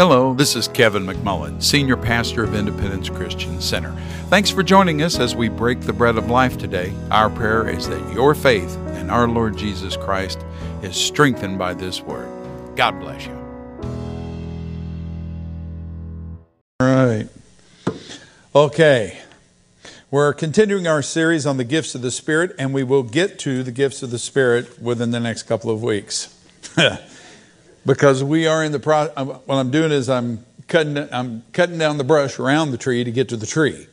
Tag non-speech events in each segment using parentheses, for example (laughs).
Hello, this is Kevin McMullen, Senior Pastor of Independence Christian Center. Thanks for joining us as we break the bread of life today. Our prayer is that your faith in our Lord Jesus Christ is strengthened by this word. God bless you. All right. Okay. We're continuing our series on the gifts of the Spirit, and we will get to the gifts of the Spirit within the next couple of weeks. (laughs) because we are in the process. What I'm doing is I'm cutting, I'm cutting down the brush around the tree to get to the tree.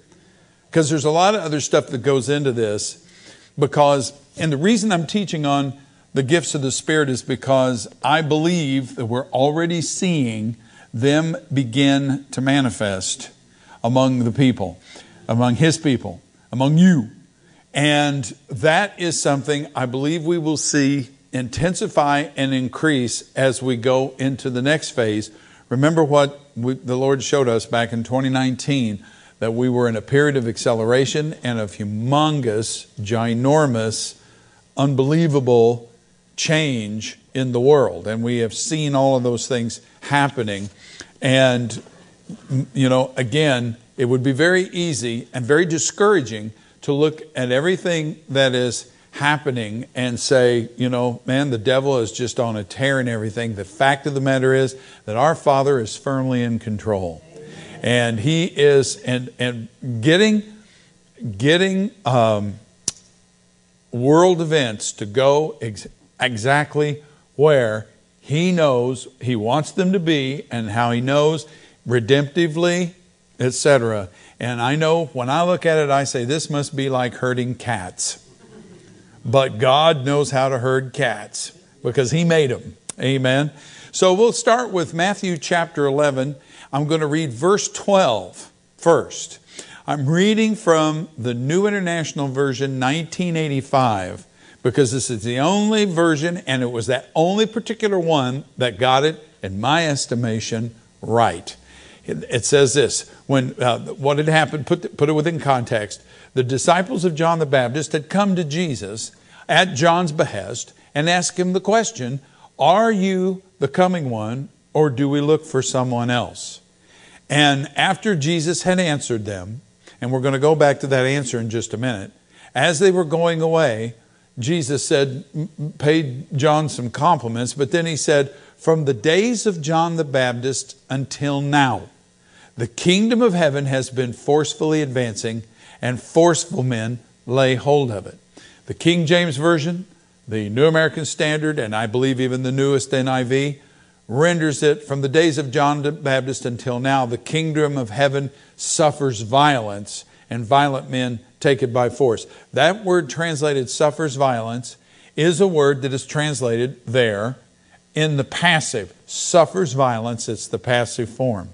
Because there's a lot of other stuff that goes into this. Because, and the reason I'm teaching on the gifts of the Spirit is because I believe that we're already seeing them begin to manifest among the people, among His people, among you. And that is something I believe we will see intensify and increase as we go into the next phase. Remember what we, the Lord showed us back in 2019 that we were in a period of acceleration and of humongous, ginormous, unbelievable change in the world. And we have seen all of those things happening. And, you know, again, it would be very easy and very discouraging to look at everything that is happening and say, you know, man, the devil is just on a tear and everything. The fact of the matter is that our Father is firmly in control. And he is, and, and getting, getting um, world events to go ex- exactly where he knows he wants them to be and how he knows redemptively, etc. And I know when I look at it, I say, this must be like herding cats but God knows how to herd cats because He made them. Amen. So we'll start with Matthew chapter 11. I'm going to read verse 12 first. I'm reading from the New International Version 1985 because this is the only version and it was that only particular one that got it, in my estimation, right. It, says this when uh, what had happened, put, put it within context. The disciples of John the Baptist had come to Jesus at John's behest and asked him the question Are you the coming one, or do we look for someone else? And after Jesus had answered them, and we're going to go back to that answer in just a minute, as they were going away, Jesus said, paid John some compliments, but then he said, From the days of John the Baptist until now, the kingdom of heaven has been forcefully advancing, and forceful men lay hold of it. The King James Version, the New American Standard, and I believe even the newest NIV, renders it from the days of John the Baptist until now, the kingdom of heaven suffers violence, and violent men take it by force. That word translated suffers violence is a word that is translated there in the passive. Suffers violence, it's the passive form.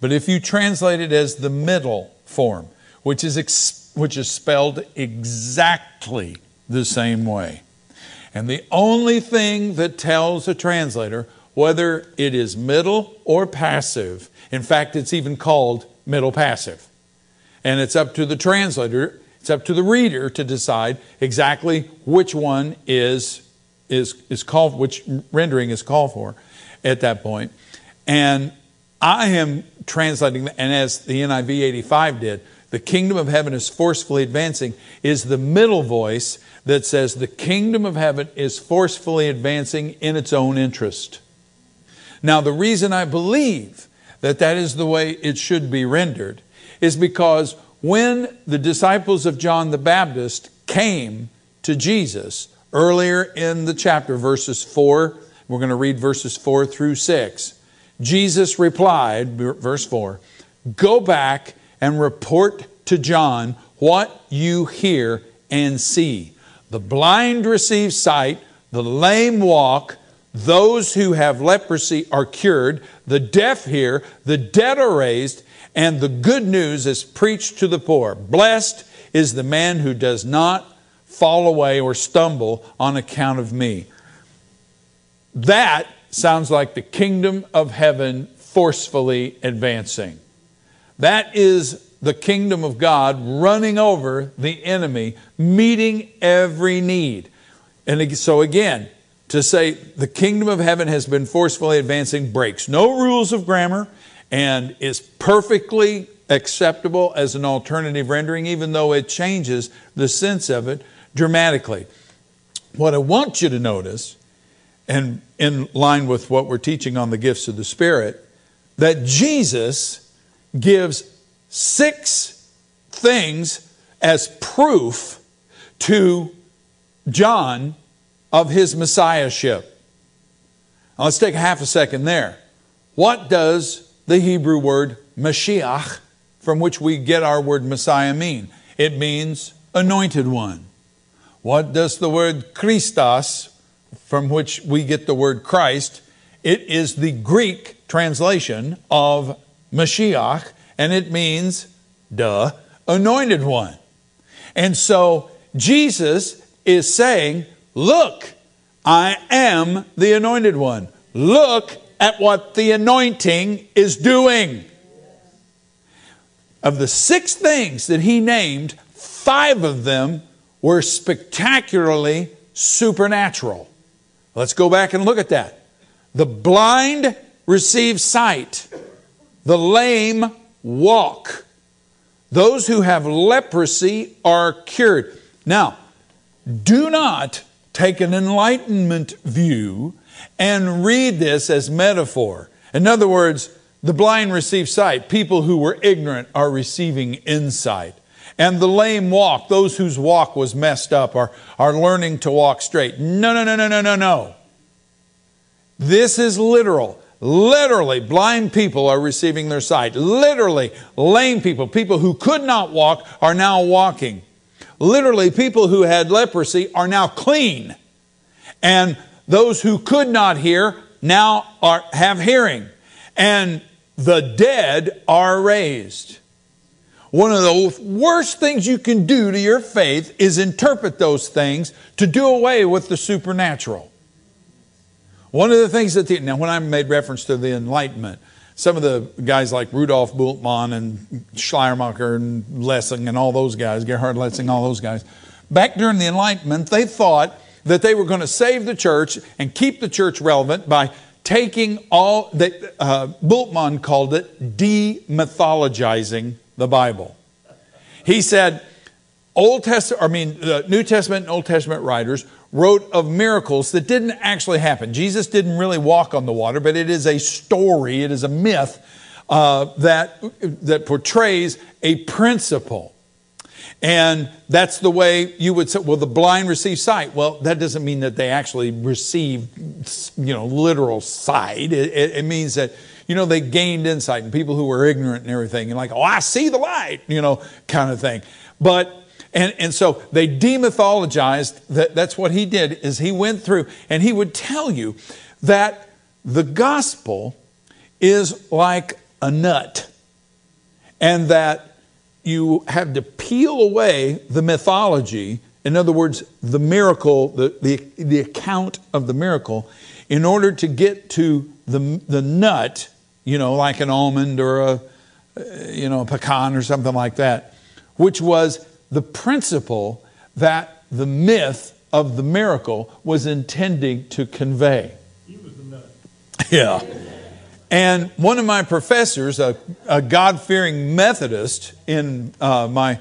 But if you translate it as the middle form, which is which is spelled exactly the same way. And the only thing that tells a translator whether it is middle or passive, in fact, it's even called middle passive. And it's up to the translator, it's up to the reader to decide exactly which one is, is, is called, which rendering is called for at that point. And I am translating, and as the NIV 85 did, the kingdom of heaven is forcefully advancing, is the middle voice that says the kingdom of heaven is forcefully advancing in its own interest. Now, the reason I believe that that is the way it should be rendered is because when the disciples of John the Baptist came to Jesus earlier in the chapter, verses 4, we're going to read verses 4 through 6. Jesus replied, verse 4, Go back and report to John what you hear and see. The blind receive sight, the lame walk, those who have leprosy are cured, the deaf hear, the dead are raised, and the good news is preached to the poor. Blessed is the man who does not fall away or stumble on account of me. That sounds like the kingdom of heaven forcefully advancing. That is the kingdom of God running over the enemy, meeting every need. And so again, to say the kingdom of heaven has been forcefully advancing breaks no rules of grammar and is perfectly acceptable as an alternative rendering, even though it changes the sense of it dramatically. What I want you to notice, and in line with what we're teaching on the gifts of the Spirit, that Jesus gives six things as proof to John of his messiahship. Now let's take a half a second there. What does the Hebrew word Mashiach, from which we get our word Messiah, mean? It means anointed one. What does the word Christos, from which we get the word Christ, it is the Greek translation of Mashiach, and it means, duh, anointed one. And so Jesus is saying, Look, I am the anointed one. Look at what the anointing is doing. Of the six things that he named, five of them were spectacularly supernatural. Let's go back and look at that. The blind receive sight, the lame walk, those who have leprosy are cured. Now, do not take an enlightenment view and read this as metaphor. In other words, the blind receive sight. People who were ignorant are receiving insight. And the lame walk, those whose walk was messed up, are, are learning to walk straight. No, no, no, no, no, no, no. This is literal. Literally, blind people are receiving their sight. Literally, lame people, people who could not walk, are now walking. Literally, people who had leprosy are now clean. And those who could not hear now are, have hearing. And the dead are raised. One of the worst things you can do to your faith is interpret those things to do away with the supernatural. One of the things that, the, now when I made reference to the Enlightenment, some of the guys like Rudolf Bultmann and Schleiermacher and Lessing and all those guys, Gerhard Lessing, all those guys, back during the Enlightenment, they thought that they were going to save the church and keep the church relevant by taking all that uh, Bultmann called it demythologizing the Bible. He said, Old Testament, I mean, the New Testament and Old Testament writers wrote of miracles that didn't actually happen. Jesus didn't really walk on the water, but it is a story, it is a myth uh, that, that portrays a principle. And that's the way you would say, well, the blind receive sight. Well, that doesn't mean that they actually receive, you know, literal sight. It, it, it means that, you know, they gained insight and people who were ignorant and everything, and like, oh, I see the light, you know, kind of thing. But and, and so they demythologized that that's what he did is he went through and he would tell you that the gospel is like a nut and that you have to peel away the mythology in other words the miracle the, the, the account of the miracle in order to get to the, the nut you know like an almond or a uh, you know a pecan or something like that which was the principle that the myth of the miracle was intending to convey. He was the nut. Yeah. And one of my professors, a, a God fearing Methodist in uh, my,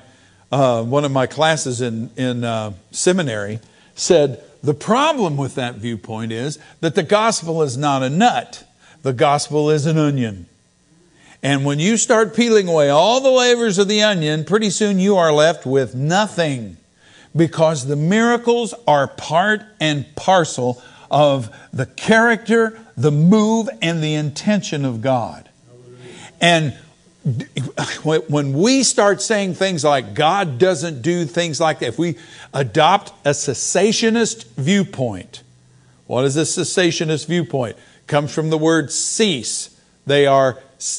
uh, one of my classes in, in uh, seminary, said, The problem with that viewpoint is that the gospel is not a nut, the gospel is an onion. And when you start peeling away all the layers of the onion, pretty soon you are left with nothing because the miracles are part and parcel of the character, the move, and the intention of God. And when we start saying things like God doesn't do things like that, if we adopt a cessationist viewpoint, what is a cessationist viewpoint? Comes from the word cease. They are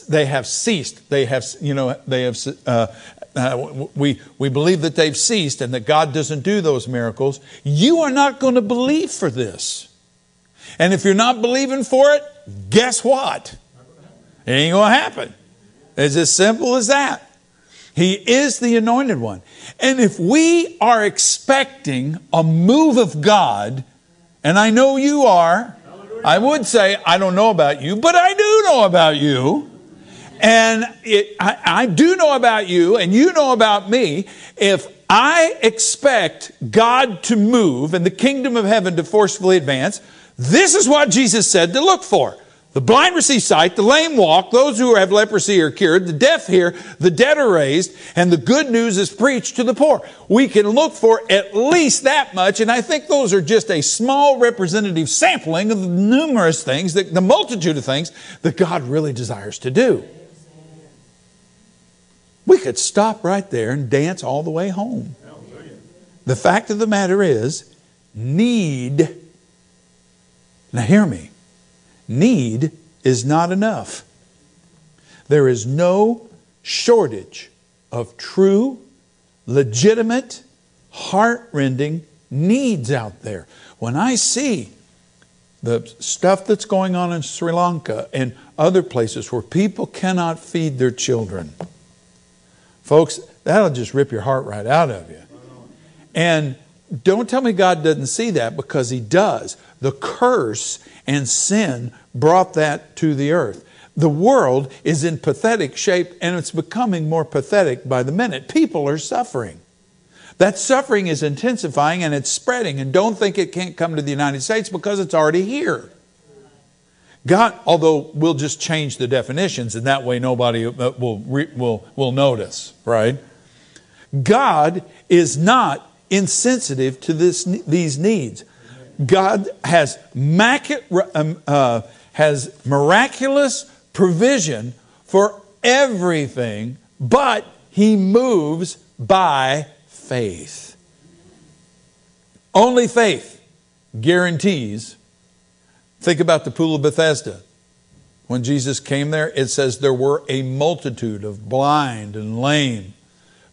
they have ceased. They have, you know, they have, uh, uh, we, we believe that they've ceased and that God doesn't do those miracles. You are not going to believe for this. And if you're not believing for it, guess what? It ain't going to happen. It's as simple as that. He is the anointed one. And if we are expecting a move of God And I know you are. I would say, I don't know about you, but I do know about you. And it, I, I do know about you, and you know about me. If I expect God to move and the kingdom of heaven to forcefully advance, this is what Jesus said to look for. The blind receive sight, the lame walk, those who have leprosy are cured, the deaf hear, the dead are raised, and the good news is preached to the poor. We can look for at least that much, and I think those are just a small representative sampling of the numerous things, the multitude of things that God really desires to do. We could stop right there and dance all the way home. The fact of the matter is, need, now hear me, need is not enough. There is no shortage of true, legitimate, heart-rending needs out there. When I see the stuff that's going on in Sri Lanka and other places where people cannot feed their children, folks, that'll just rip your heart right out of you. And don't tell me God doesn't see that because He does. The curse and sin brought that to the earth. The world is in pathetic shape and it's becoming more pathetic by the minute. People are suffering. That suffering is intensifying and it's spreading. And don't think it can't come to the United States because it's already here. God, although we'll just change the definitions and that way nobody uh, will, will, will notice, right? God is not insensitive to this, these needs. God has, um, uh, has miraculous provision for everything, but He moves by faith. Only faith guarantees. Think about the Pool of Bethesda. When Jesus came there, it says there were a multitude of blind and lame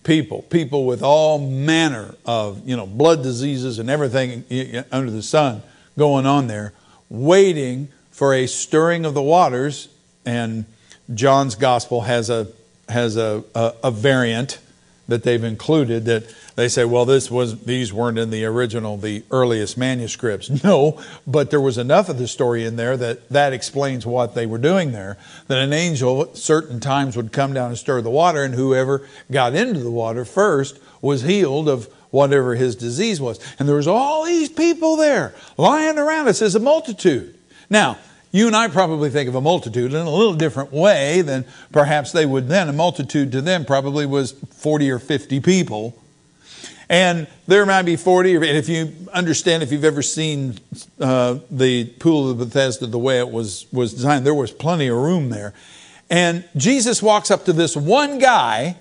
people, people with all manner of, you know, blood diseases and everything under the sun going on there, waiting for a stirring of the waters. And John's gospel has a, has a, a, a variant that they've included that they say, well, this was these weren't in the original, the earliest manuscripts. (laughs) No, but there was enough of the story in there that that explains what they were doing there. That an angel at certain times would come down and stir the water, and whoever got into the water first was healed of whatever his disease was. And there was all these people there lying around. It says a multitude. Now, you and I probably think of a multitude in a little different way than perhaps they would then. A multitude to them probably was 40 or 50 people. And there might be 40, and if you understand, if you've ever seen uh, the pool of Bethesda the way it was, was designed, there was plenty of room there. And Jesus walks up to this one guy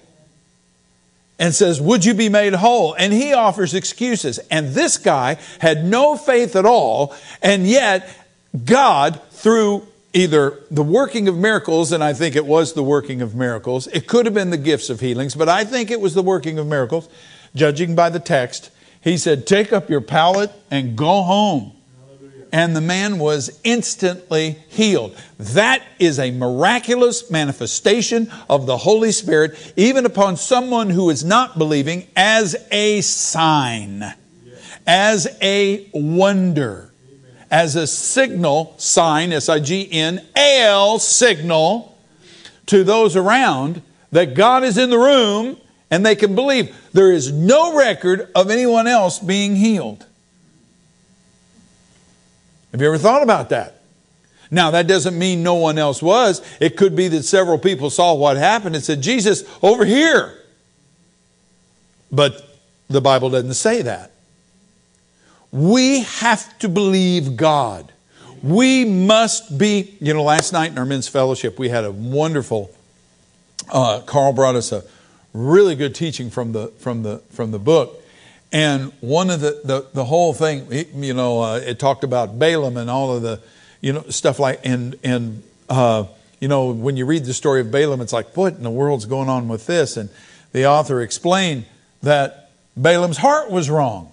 and says, Would you be made whole? And he offers excuses. And this guy had no faith at all, and yet God, through either the working of miracles, and I think it was the working of miracles, it could have been the gifts of healings, but I think it was the working of miracles, judging by the text. He said, Take up your pallet and go home. And the man was instantly healed. That is a miraculous manifestation of the Holy Spirit, even upon someone who is not believing, as a sign, as a wonder as a signal sign, S I G N A L signal to those around that God is in the room and they can believe. There is no record of anyone else being healed. Have you ever thought about that? Now, that doesn't mean no one else was. It could be that several people saw what happened and said, Jesus, over here. But the Bible doesn't say that. We have to believe God. We must be, you know, last night in our men's fellowship, we had a wonderful, uh, Carl brought us a really good teaching from the, from the, from the book. And one of the, the, the whole thing, you know, uh, it talked about Balaam and all of the, you know, stuff like, and, and, uh, you know, when you read the story of Balaam, it's like, what in the world's going on with this? And the author explained that Balaam's heart was wrong.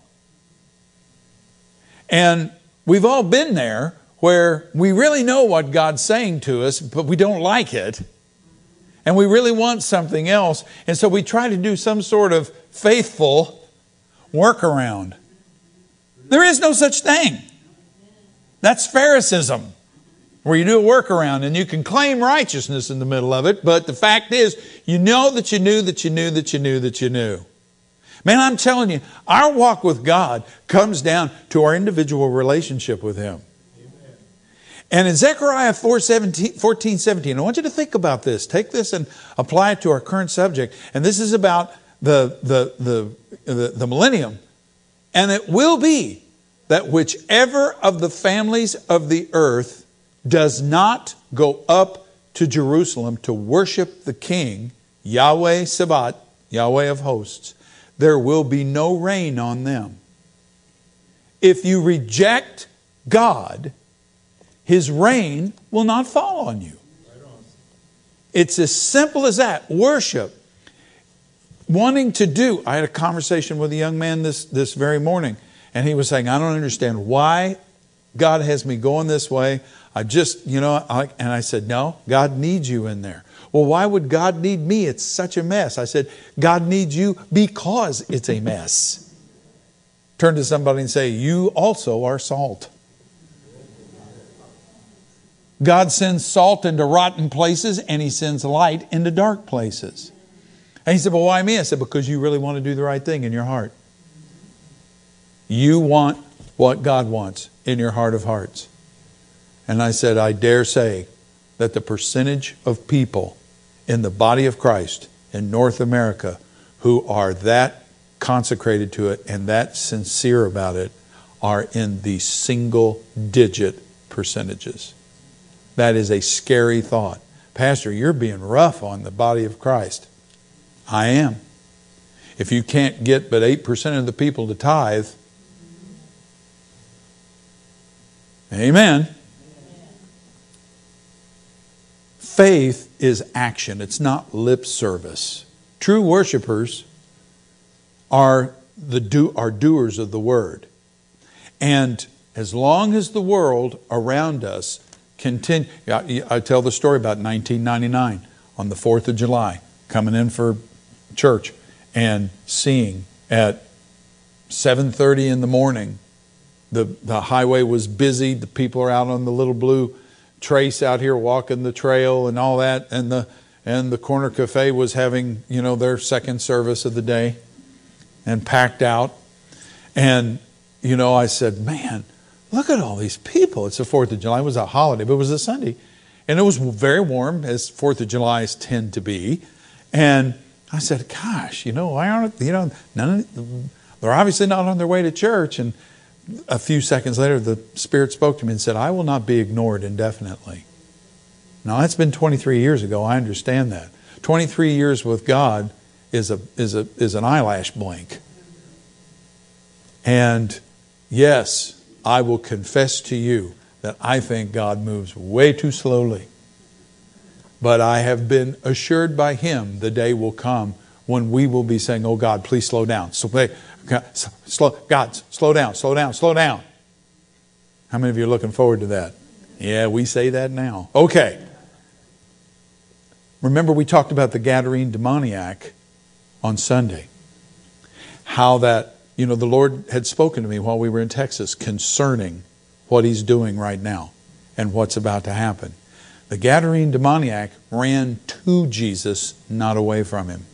And we've all been there where we really know what God's saying to us, but we don't like it. And we really want something else. And so we try to do some sort of faithful workaround. There is no such thing. That's Pharisaism, where you do a workaround and you can claim righteousness in the middle of it, but the fact is, you know that you knew that you knew that you knew that you knew. Man, I'm telling you, our walk with God comes down to our individual relationship with Him. And in Zechariah 4, 17, 14, 17, I want you to think about this. Take this and apply it to our current subject. And this is about the, the, the, the, the millennium. And it will be that whichever of the families of the earth does not go up to Jerusalem to worship the King, Yahweh Sabaoth, Yahweh of hosts, there will be no rain on them. If you reject God, His rain will not fall on you. It's as simple as that. Worship. Wanting to do. I had a conversation with a young man this, this very morning, and he was saying, I don't understand why God has me going this way. I just, you know, I, and I said, No, God needs you in there. Well, why would God need me? It's such a mess. I said, God needs you because it's a mess. Turn to somebody and say, You also are salt. God sends salt into rotten places and He sends light into dark places. And he said, Well, why me? I said, Because you really want to do the right thing in your heart. You want what God wants in your heart of hearts. And I said, I dare say that the percentage of people in the body of Christ in North America who are that consecrated to it and that sincere about it are in the single digit percentages. That is a scary thought. Pastor, you're being rough on the body of Christ. I am. If you can't get but 8% of the people to tithe, amen. Faith is action, it's not lip service. True worshipers are, the do, are doers of the word. And as long as the world around us continue, I, tell the story about 1999 on the 4th of July, coming in for church and seeing at 7.30 in the morning the, the highway was busy the people are out on the little blue Trace out here walking the trail and all that, and the and the corner cafe was having you know their second service of the day, and packed out, and you know I said, man, look at all these people. It's the Fourth of July. It was a holiday, but it was a Sunday, and it was very warm as Fourth of July's tend to be, and I said, gosh, you know why aren't you know none of, them, they're obviously not on their way to church and a few seconds later, the Spirit spoke to me and said, I will not be ignored indefinitely. Now, that's been 23 years ago. I understand that. 23 years with God is, a, is, a, is an eyelash blink. And yes, I will confess to you that I think God moves way too slowly. But I have been assured by Him the day will come when we will be saying, Oh God, please slow down. So, slow, God, slow down, slow down, slow down. How many of you are looking forward to that? Yeah, we say that now. Okay. Remember, we talked about the Gadarene demoniac on Sunday. How that, you know, the Lord had spoken to me while we were in Texas concerning what He's doing right now and what's about to happen. The Gadarene demoniac ran to Jesus, not away from Him.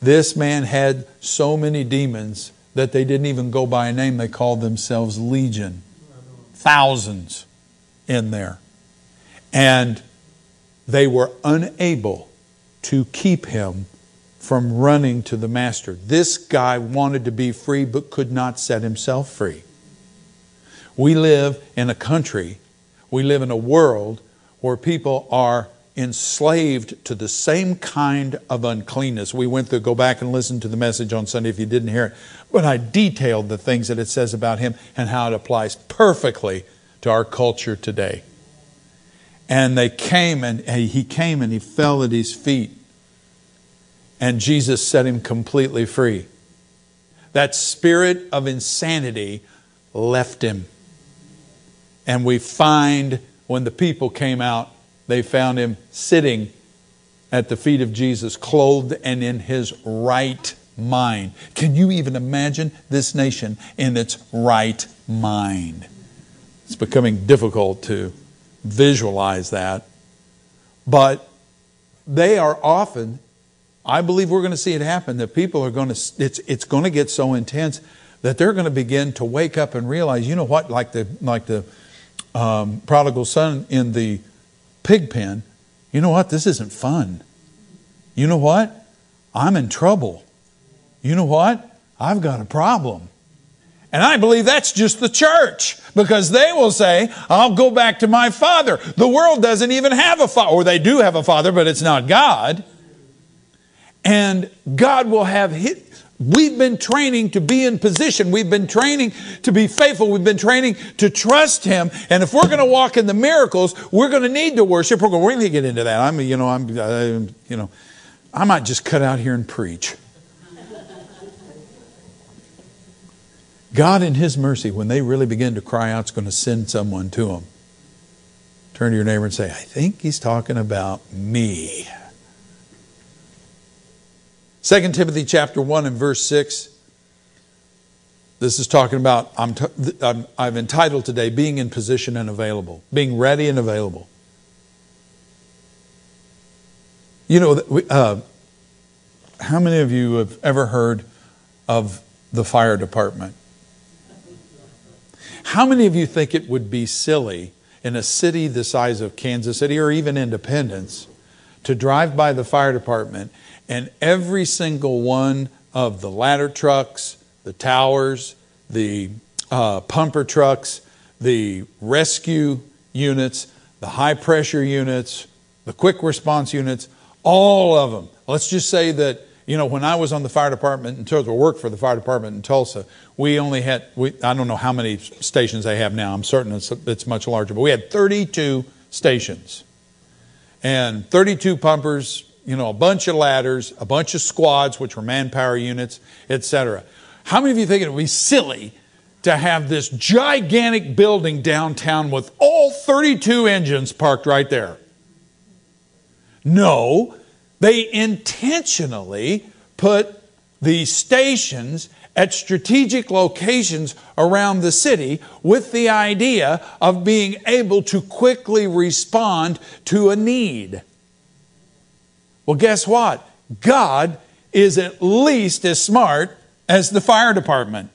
This man had so many demons that they didn't even go by a name, they called themselves Legion. Thousands in there. And they were unable to keep him from running to the master. This guy wanted to be free but could not set himself free. We live in a country, we live in a world where people are enslaved to the same kind of uncleanness. We went to go back and listen to the message on Sunday if you didn't hear it, but I detailed the things that it says about him and how it applies perfectly to our culture today. And they came and he came and he fell at his feet. And Jesus set him completely free. That spirit of insanity left him. And we find when the people came out they found him sitting at the feet of Jesus, clothed and in his right mind. Can you even imagine this nation in its right mind? It's becoming difficult to visualize that. But they are often, I believe we're going to see it happen, that people are going to, it's, it's going to get so intense that they're going to begin to wake up and realize, you know what, like the, like the um, prodigal son in the pig pen, you know what, this isn't fun. You know what, I'm in trouble. You know what, I've got a problem. And I believe that's just the church because they will say, I'll go back to my father. The world doesn't even have a father, or they do have a father, but it's not God. And God will have hit. We've been training to be in position. We've been training to be faithful. We've been training to trust Him. And if we're going to walk in the miracles, we're going to need to worship. We're going to get into that. I'm, you know, I'm, uh, you know, I might just cut out here and preach. God, in His mercy, when they really begin to cry out, is going to send someone to them. Turn to your neighbor and say, I think He's talking about me. 2 Timothy chapter 1 and verse 6. This is talking about, I'm, t- I'm, I'm entitled today, being in position and available, being ready and available. You know, uh, how many of you have ever heard of the fire department? How many of you think it would be silly in a city the size of Kansas City or even Independence to drive by the fire department and every single one of the ladder trucks, the towers, the uh, pumper trucks, the rescue units, the high pressure units, the quick response units, all of them. Let's just say that you know, when I was on the fire department in Tulsa, or worked for the fire department in Tulsa, we only had, we, I don't know how many stations they have now. I'm certain it's, it's much larger, but we had 32 stations. And 32 pumpers, you know, a bunch of ladders, a bunch of squads, which were manpower units, etc. How many of you think it would be silly to have this gigantic building downtown with all 32 engines parked right there? No, they intentionally put these stations at strategic locations around the city with the idea of being able to quickly respond to a need. Well, guess what? God is at least as smart as the fire department.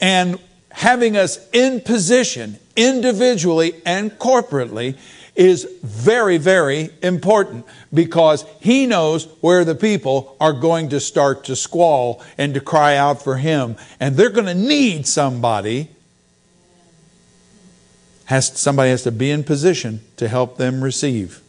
And having us in position individually and corporately is very, very important because he knows where the people are going to start to squall and to cry out for him. And they're going to need somebody. Has, somebody has to be in position to help them receive.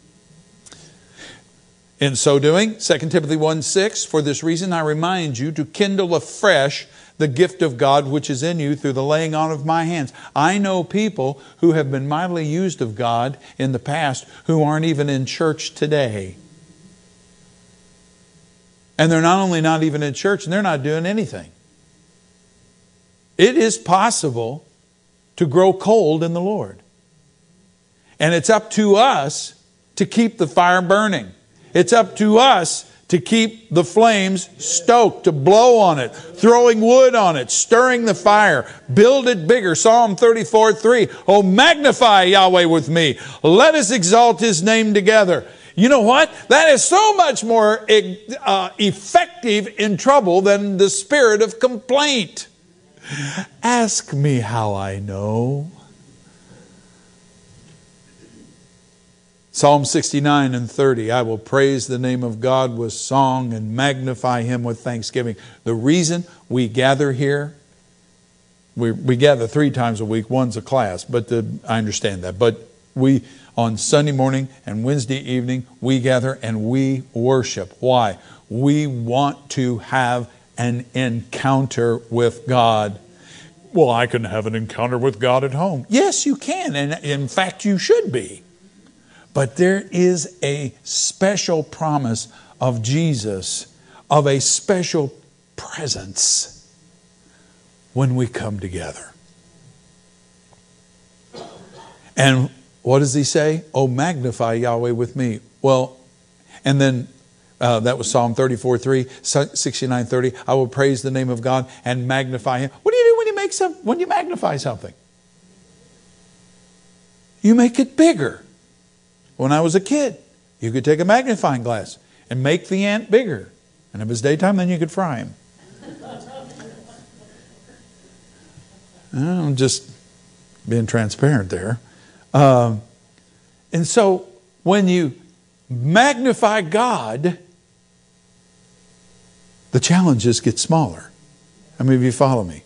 In so doing, 2 Timothy 1 6, for this reason I remind you to kindle afresh the gift of God which is in you through the laying on of my hands. I know people who have been mightily used of God in the past who aren't even in church today. And they're not only not even in church, and they're not doing anything. It is possible to grow cold in the Lord. And it's up to us to keep the fire burning. It's up to us to keep the flames stoked, to blow on it, throwing wood on it, stirring the fire, build it bigger. Psalm 34 3. Oh, magnify Yahweh with me. Let us exalt his name together. You know what? That is so much more uh, effective in trouble than the spirit of complaint. Ask me how I know. Psalm 69 and 30 I will praise the name of God with song and magnify him with thanksgiving. The reason we gather here, we, we gather three times a week, one's a class, but the, I understand that. But we, on Sunday morning and Wednesday evening, we gather and we worship. Why? We want to have an encounter with God. Well, I can have an encounter with God at home. Yes, you can. And in fact, you should be. But there is a special promise of Jesus, of a special presence when we come together. And what does he say? Oh, magnify Yahweh with me. Well, and then uh, that was Psalm 34 3, 69 30. I will praise the name of God and magnify him. What do you do when you make some when you magnify something? you make it bigger. When I was a kid, you could take a magnifying glass and make the ant bigger. And if it was daytime, then you could fry him. I'm just being transparent there. Um, and so when you magnify God, the challenges get smaller. How many of you follow me?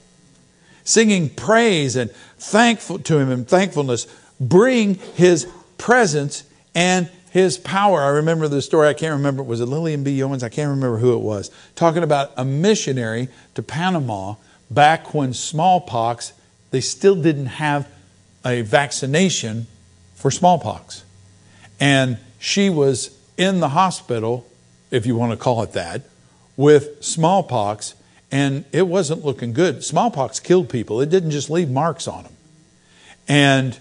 Singing praise and thankful to Him and thankfulness bring His presence and His power. I remember the story, I can't remember, was it Lillian B. Owens? I can't remember who it was, talking about a missionary to Panama back when smallpox, they still didn't have a vaccination for smallpox. And she was in the hospital, if you want to call it that, with smallpox, and it wasn't looking good. Smallpox killed people, it didn't just leave marks on them. And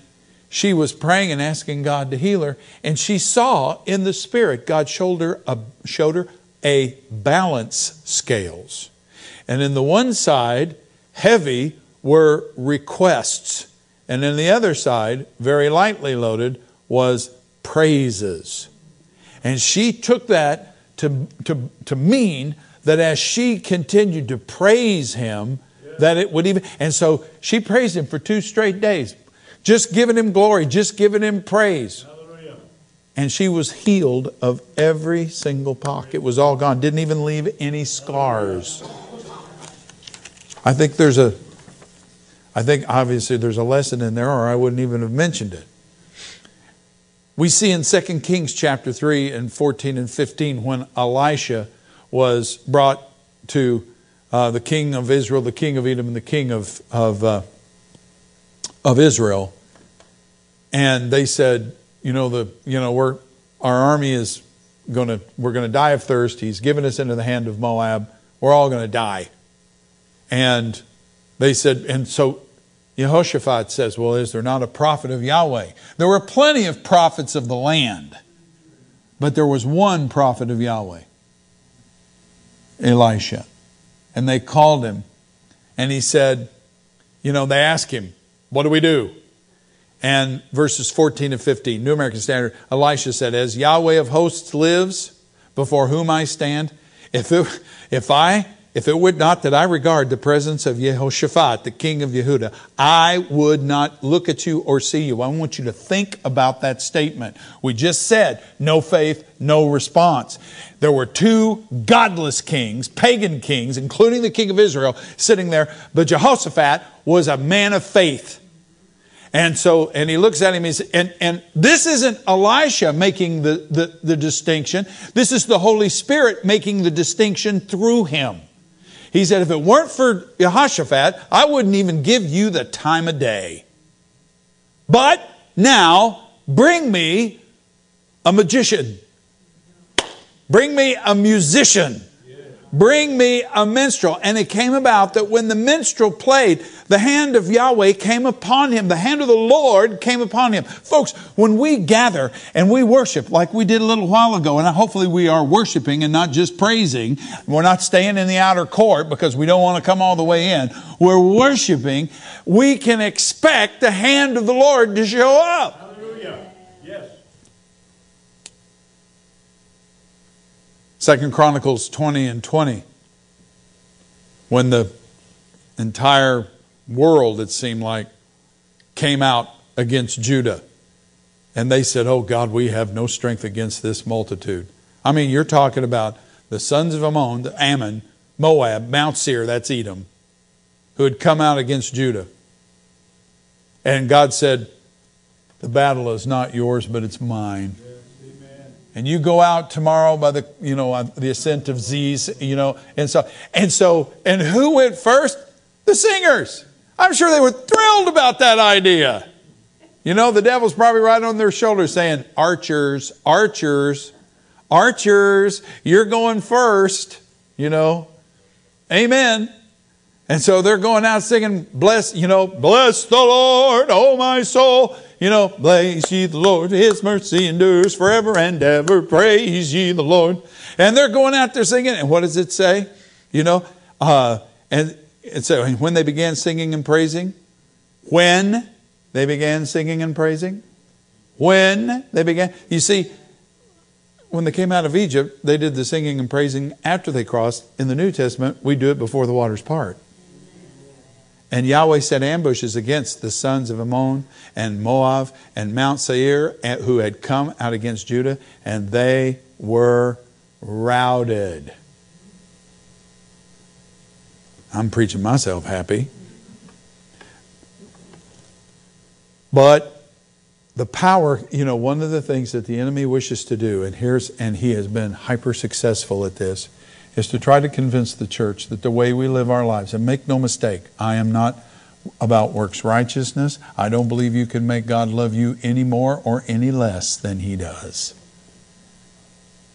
she was praying and asking God to heal her, and she saw in the spirit, God showed her a, showed her a balance scales. And in the one side, heavy, were requests. And in the other side, very lightly loaded, was praises. And she took that to, to, to mean that as she continued to praise him, that it would even, and so she praised him for two straight days, just giving him glory, just giving him praise. Hallelujah. And she was healed of every single pock. It was all gone, didn't even leave any scars. I think there's a, I think obviously there's a lesson in there, or I wouldn't even have mentioned it. We see in 2 Kings chapter 3 and 14 and 15 when Elisha was brought to uh, the king of Israel, the king of Edom, and the king of, of, uh, of Israel. And they said, you know, the, you know, we're, our army is going to, we're going to die of thirst. He's given us into the hand of Moab. We're all going to die. And they said, and so Jehoshaphat says, Well, is there not a prophet of Yahweh? There were plenty of prophets of the land, but there was one prophet of Yahweh, Elisha. And they called him, and he said, You know, they asked him, What do we do? And verses 14 and 15, New American Standard, Elisha said, As Yahweh of hosts lives, before whom I stand, if, it, if I if it would not that I regard the presence of Jehoshaphat, the king of Yehuda, I would not look at you or see you. I want you to think about that statement. We just said, no faith, no response. There were two godless kings, pagan kings, including the king of Israel, sitting there, but Jehoshaphat was a man of faith. And so, and he looks at him and, and, and this isn't Elisha making the, the, the distinction. This is the Holy Spirit making the distinction through him. He said, if it weren't for Jehoshaphat, I wouldn't even give you the time of day. But now, bring me a magician. Bring me a musician. Bring me a minstrel. And it came about that when the minstrel played, the hand of Yahweh came upon him. The hand of the Lord came upon him. Folks, when we gather and we worship like we did a little while ago, and hopefully we are worshiping and not just praising, we're not staying in the outer court because we don't want to come all the way in. We're worshiping. We can expect the hand of the Lord to show up. Second Chronicles 20 and 20, when the entire world, it seemed like, came out against Judah. And they said, Oh God, we have no strength against this multitude. I mean, you're talking about the sons of Ammon, Ammon, Moab, Mount Seir, that's Edom, who had come out against Judah. And God said, The battle is not yours, but it's mine and you go out tomorrow by the you know uh, the ascent of Ziz, you know, and so and so and who went first? The singers. I'm sure they were thrilled about that idea. You know, the devil's probably right on their shoulders saying, "Archers, archers, archers, you're going first." You know, Amen. And so they're going out singing, "Bless," you know, "Bless the Lord, oh my soul." You know, bless ye the Lord, his mercy endures forever and ever. Praise ye the Lord. And they're going out there singing. And what does it say? You know, uh, and, and so when they began singing and praising, when they began singing and praising, When they began, you see, when they came out of Egypt, they did the singing and praising after they crossed. In the New Testament, we do it before the waters part. And Yahweh set ambushes against the sons of Ammon and Moab and Mount Seir, eh, who had come out against Judah, and they were routed. I'm preaching myself happy. But the power, you know, one of the things that the enemy wishes to do, and here's and he has been hyper successful at this, is to try to convince the church that the way we live our lives, and make no mistake, I am not about works righteousness. I don't believe you can make God love you any more or any less than he does.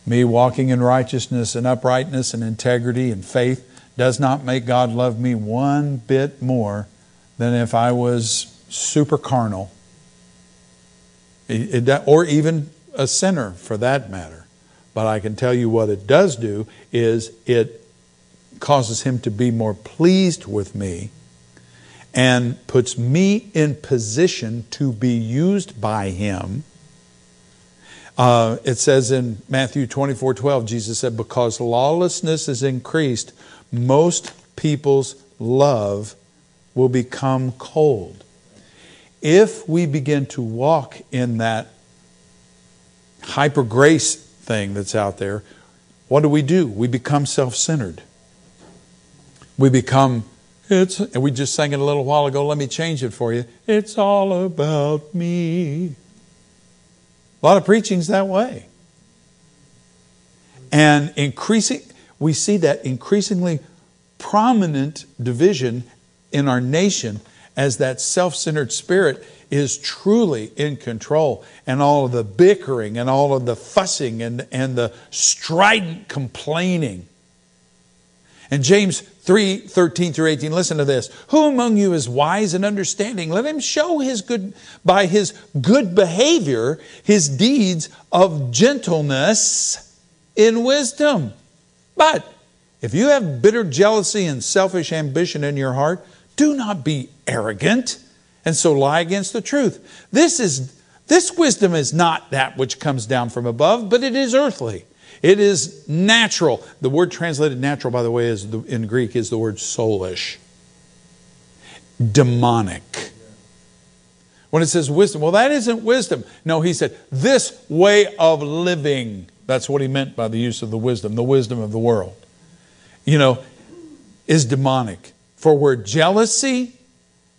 Me walking in righteousness and uprightness and integrity and faith does not make God love me one bit more than if I was super carnal, or even a sinner for that matter. But I can tell you what it does do is it causes him to be more pleased with me and puts me in position to be used by him. Uh, it says in Matthew 24 12, Jesus said, Because lawlessness is increased, most people's love will become cold. If we begin to walk in that hyper grace thing that's out there, what do we do? We become self centered. We become, it's, and we just sang it a little while ago. Let me change it for you. It's all about me. A lot of preaching's that way. And increasing, we see that increasingly prominent division in our nation as that self centered spirit is truly in control and all of the bickering and all of the fussing and, and the strident complaining. And James 3 13 through 18, listen to this. Who among you is wise and understanding? Let him show his good, by his good behavior, his deeds of gentleness in wisdom. But if you have bitter jealousy and selfish ambition in your heart, do not be arrogant and so lie against the truth. This is this wisdom is not that which comes down from above, but it is earthly. It is natural. The word translated natural, by the way, is the, in Greek is the word soulish. Demonic. When it says wisdom, well, that isn't wisdom. No, he said this way of living. That's what he meant by the use of the wisdom, the wisdom of the world. You know, is demonic. For where jealousy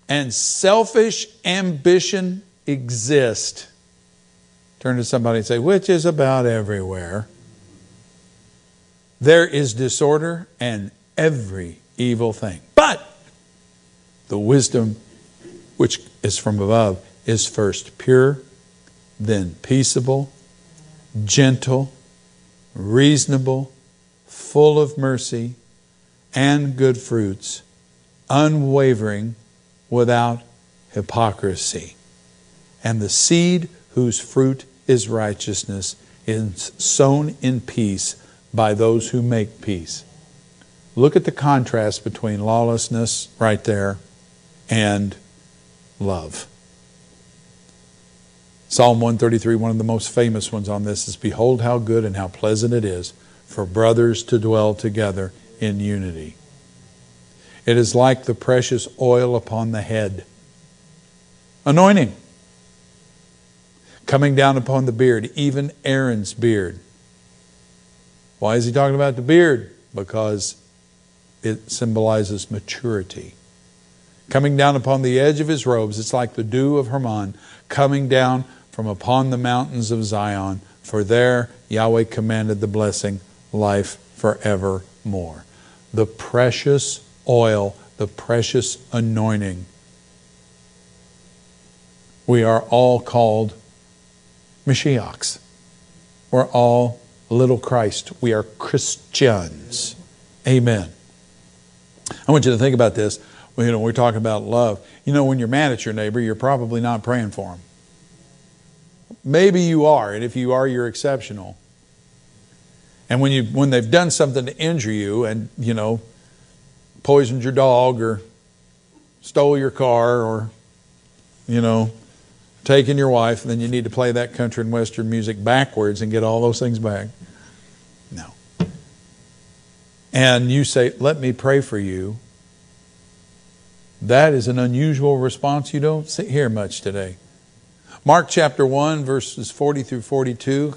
and selfish ambition exist. Turn to somebody and say, which is about everywhere. There is disorder and every evil thing. But the wisdom which is from above is first pure, then peaceable, gentle, reasonable, full of mercy and good fruits, unwavering without hypocrisy. And the seed whose fruit is righteousness is sown in peace by those who make peace. Look at the contrast between lawlessness right there and love. Psalm 133, one of the most famous ones on this, is Behold how good and how pleasant it is for brothers to dwell together in unity. It is like the precious oil upon the head. Anointing. Coming down upon the beard, even Aaron's beard. Why is he talking about the beard? Because it symbolizes maturity. Coming down upon the edge of his robes, it's like the dew of Hermon coming down from upon the mountains of Zion. For there Yahweh commanded the blessing, life forevermore. The precious oil, the precious anointing. We are all called Mashiachs. We're all little Christ. We are Christians. Amen. I want you to think about this. You know, we're talking about love. You know, when you're mad at your neighbor, you're probably not praying for him. Maybe you are, and if you are, you're exceptional. And when you when they've done something to injure you, and you know, poisoned your dog or stole your car or, you know, taking your wife, then you need to play that country and western music backwards and get all those things back. No. And you say, Let me pray for you. That is an unusual response you don't hear much today. Mark chapter 1, verses 40 through 42.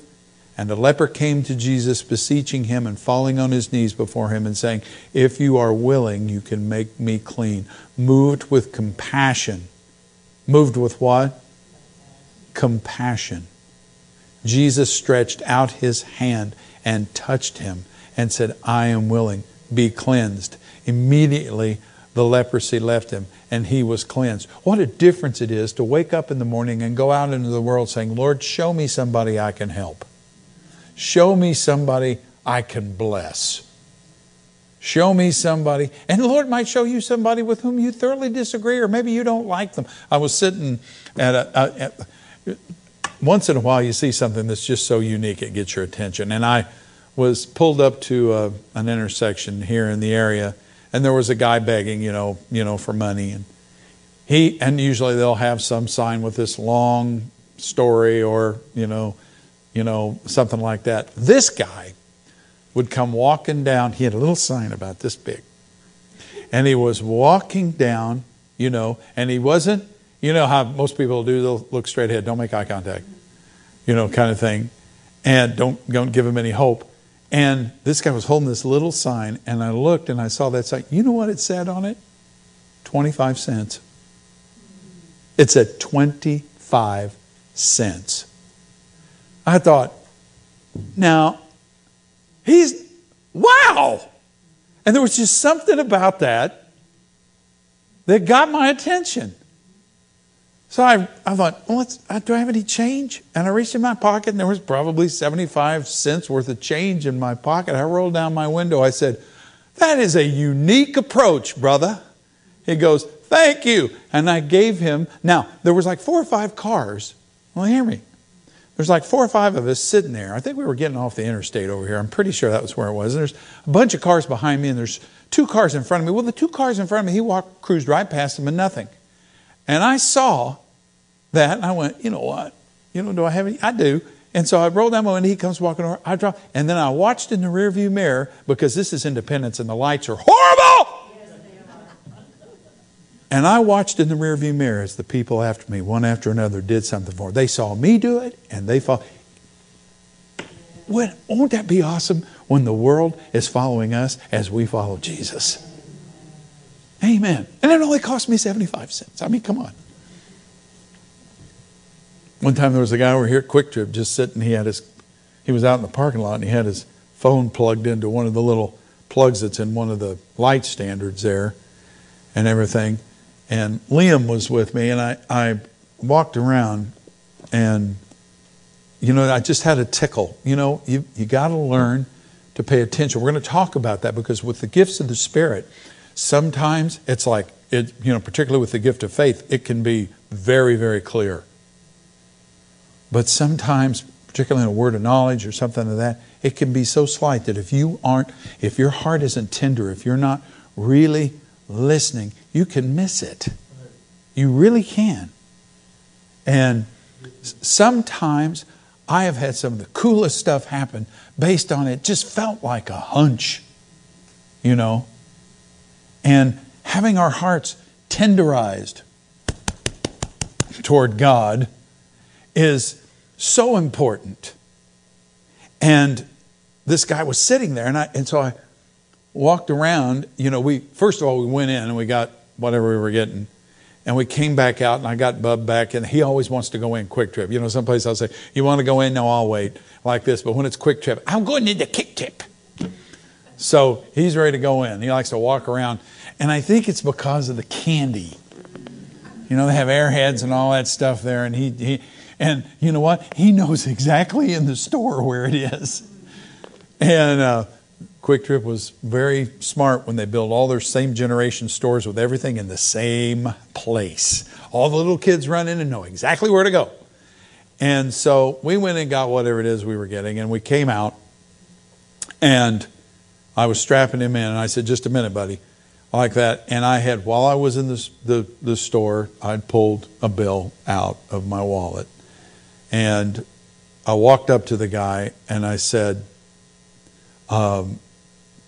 And a leper came to Jesus, beseeching him and falling on his knees before him and saying, If you are willing, you can make me clean. Moved with compassion. Moved with what? Compassion. Jesus stretched out his hand and touched him and said, I am willing, be cleansed. Immediately, the leprosy left him and he was cleansed. What a difference it is to wake up in the morning and go out into the world saying, Lord, show me somebody I can help. Show me somebody I can bless. Show me somebody, and the Lord might show you somebody with whom you thoroughly disagree, or maybe you don't like them. I was sitting at a, a once in a while you see something that's just so unique it gets your attention. And I was pulled up to a, uh, an intersection here in the area, and there was a guy begging, you know, you know, for money, and he and usually they'll have some sign with this long story or you know, you know, something like that. This guy would come walking down. He had a little sign about this big, and he was walking down, you know, and he wasn't, you know, how most people do. They'll look straight ahead, don't make eye contact, you know, kind of thing, and don't don't give him any hope. And this guy was holding this little sign, and I looked and I saw that sign. You know what it said on it? 25 cents. It said 25 cents. I thought, now, he's, wow! And there was just something about that that got my attention. So I, I thought, well, uh, do I have any change? And I reached in my pocket, and there was probably 75 cents worth of change in my pocket. I rolled down my window. I said, That is a unique approach, brother. He goes, Thank you. And I gave him, now, there was like four or five cars. Well, hear me. There's like four or five of us sitting there. I think we were getting off the interstate over here. I'm pretty sure that was where it was. And there's a bunch of cars behind me, and there's two cars in front of me. Well, the two cars in front of me, he walked, cruised right past them and nothing. And I saw that, and I went, you know what? You know, do I have any? I do. And so I rolled down my window, he comes walking over, I drop, and then I watched in the rearview mirror because this is Independence and the lights are horrible. And I watched in the rearview mirror as the people after me, one after another, did something for me. They saw me do it, and they followed. Won't that be awesome when the world is following us as we follow Jesus? Amen. And it only cost me 75 cents. I mean, come on. One time there was a guy over here at Kwik Trip just sitting. He had his, he was out in the parking lot and he had his phone plugged into one of the little plugs that's in one of the light standards there, and everything. And Liam was with me, and I I walked around, and you know I just had a tickle. You know you you got to learn to pay attention. We're going to talk about that because with the gifts of the Spirit, sometimes it's like it. You know, particularly with the gift of faith, it can be very very clear but sometimes, particularly in a word of knowledge or something of that, it can be so slight that if you aren't, if your heart isn't tender, if you're not really listening, you can miss it. You really can. And sometimes I have had some of the coolest stuff happen based on it just felt like a hunch, you know. And having our hearts tenderized toward God is so important. And this guy was sitting there, and, I, and so I walked around. You know, we first of all we went in and we got whatever we were getting, and we came back out, and I got Bub back, and he always wants to go in Kwik Trip. You know, someplace I'll say, "You want to go in? No, I'll wait." Like this, but when it's Kwik Trip, I'm going into Kick Tip. So he's ready to go in. He likes to walk around, and I think it's because of the candy. You know, they have airheads and all that stuff there, and he, he and you know what? He knows exactly in the store where it is. And uh, Kwik Trip was very smart when they built all their same generation stores with everything in the same place. All the little kids run in and know exactly where to go. And so we went and got whatever it is we were getting, and we came out, and I was strapping him in, and I said, Just a minute, buddy. like that. And I had, while I was in the, the, the store, I'd pulled a bill out of my wallet. And I walked up to the guy and I said, um,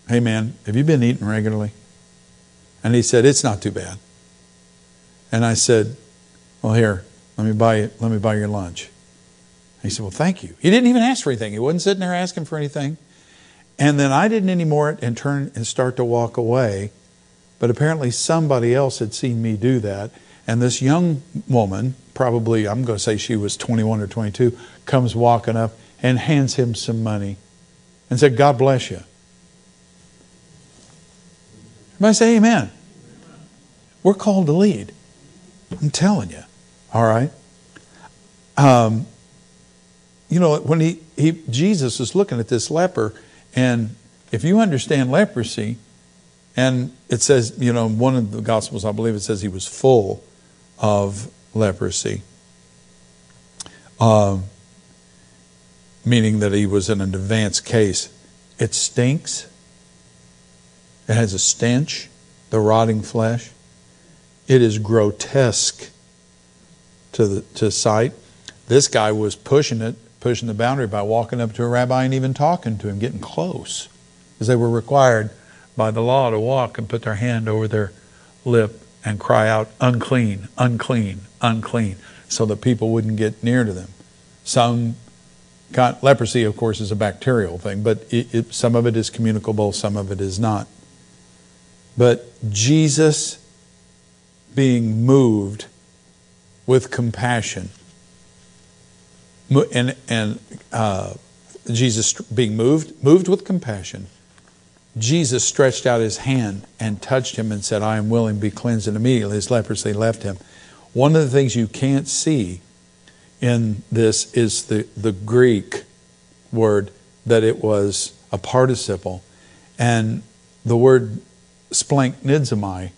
Hey man, have you been eating regularly? And he said, It's not too bad. And I said, Well, here, let me buy you, let me buy your lunch. He said, Well, thank you. He didn't even ask for anything. He wasn't sitting there asking for anything. And then I didn't anymore and turn and start to walk away. But apparently somebody else had seen me do that. And this young woman, probably, I'm going to say she was 21 or 22, comes walking up and hands him some money and said, God bless you. Everybody say amen. We're called to lead. I'm telling you. All right. Um, you know, when he, he Jesus is looking at this leper, and if you understand leprosy, and it says, you know, one of the Gospels, I believe it says he was full of leprosy, um, meaning that he was in an advanced case. It stinks. It has a stench, the rotting flesh. It is grotesque to the to sight. This guy was pushing it, pushing the boundary by walking up to a rabbi and even talking to him, getting close, because they were required by the law to walk and put their hand over their lip and cry out, unclean, unclean, unclean, so that people wouldn't get near to them. Some leprosy, of course, is a bacterial thing, but it, it, some of it is communicable, some of it is not. But Jesus being moved with compassion, and, and uh, Jesus being moved, moved with compassion, Jesus stretched out his hand and touched him and said, I am willing be cleansed. And immediately his leprosy left him. One of the things you can't see in this is the, the Greek word that it was a participle. And the word splanchnizomai,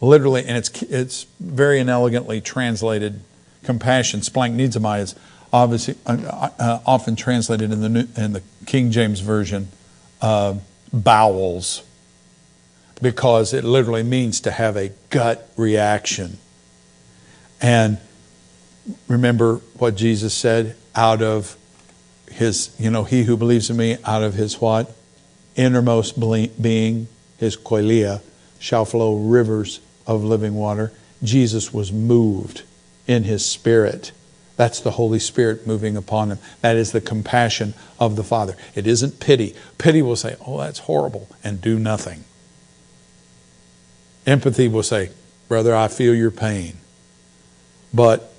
literally, and it's, it's very inelegantly translated compassion. Splanchnizomai is obviously uh, uh, often translated in the, New, in the King James Version. Uh, bowels because it literally means to have a gut reaction. And remember what Jesus said out of his, you know, he who believes in me, out of his what? Innermost being, his koilia, shall flow rivers of living water. Jesus was moved in his spirit that's the Holy Spirit moving upon him. That is the compassion of the Father. It isn't pity. Pity will say, Oh, that's horrible, and do nothing. Empathy will say, Brother, I feel your pain. But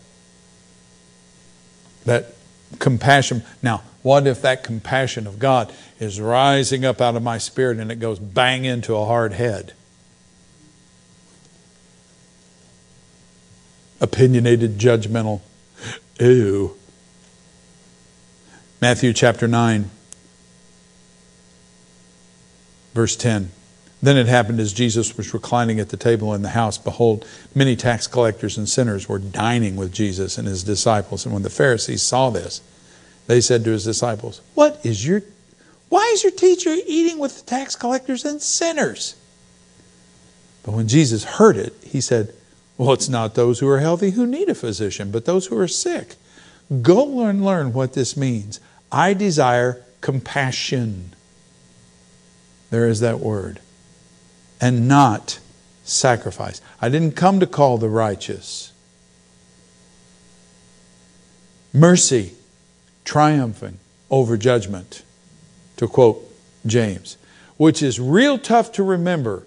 that compassion, now, what if that compassion of God is rising up out of my spirit and it goes bang into a hard head? Opinionated, judgmental, Ew. Matthew chapter 9, verse 10. Then it happened as Jesus was reclining at the table in the house, behold, many tax collectors and sinners were dining with Jesus and his disciples. And when the Pharisees saw this, they said to his disciples, What is your why is your teacher eating with the tax collectors and sinners? But when Jesus heard it, he said, well, it's not those who are healthy who need a physician, but those who are sick. Go and learn what this means. I desire compassion. There is that word. And not sacrifice. I didn't come to call the righteous. Mercy, triumphing over judgment, to quote James, which is real tough to remember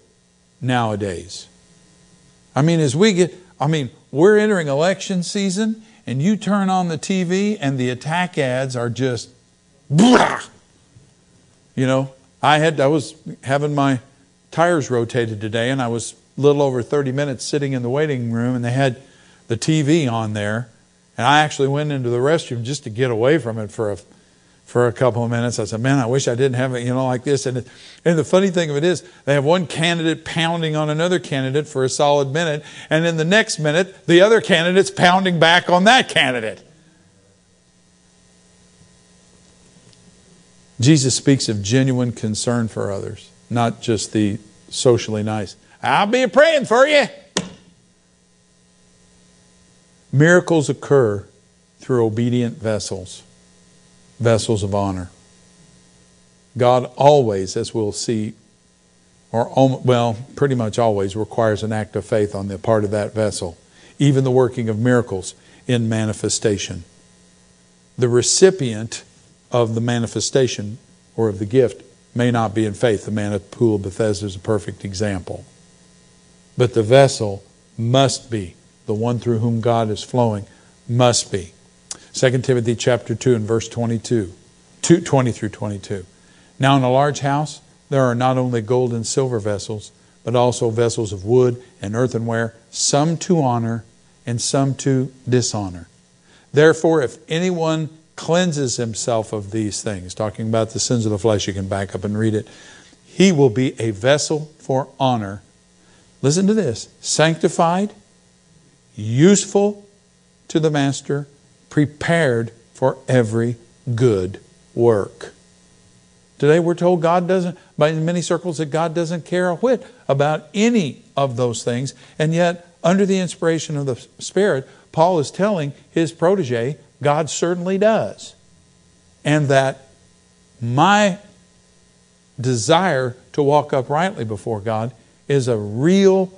nowadays. I mean, as we get, I mean, we're entering election season, and you turn on the TV, and the attack ads are just, blah. (laughs) You know, I had, I was having my tires rotated today, and I was a little over 30 minutes sitting in the waiting room, and they had the TV on there, and I actually went into the restroom just to get away from it for a for a couple of minutes. I said, man, I wish I didn't have it, you know, like this. And, it, and the funny thing of it is, they have one candidate pounding on another candidate for a solid minute, and in the next minute, the other candidate's pounding back on that candidate. Jesus speaks of genuine concern for others, not just the socially nice. I'll be praying for you. Miracles occur through obedient vessels, vessels of honor. God always, as we'll see, or well, pretty much always requires an act of faith on the part of that vessel, even the working of miracles in manifestation. The recipient of the manifestation or of the gift may not be in faith. The man at the pool of Bethesda is a perfect example. But the vessel must be. The one through whom God is flowing must be. 2 Timothy chapter 2 and verse 22, 2, 20 through 22. Now in a large house there are not only gold and silver vessels, but also vessels of wood and earthenware, some to honor and some to dishonor. Therefore, if anyone cleanses himself of these things, talking about the sins of the flesh, you can back up and read it, he will be a vessel for honor. Listen to this sanctified, useful to the master, prepared for every good work. Today we're told God doesn't, by many circles, that God doesn't care a whit about any of those things. And yet, under the inspiration of the Spirit, Paul is telling his protege, God certainly does. And that my desire to walk uprightly before God is a real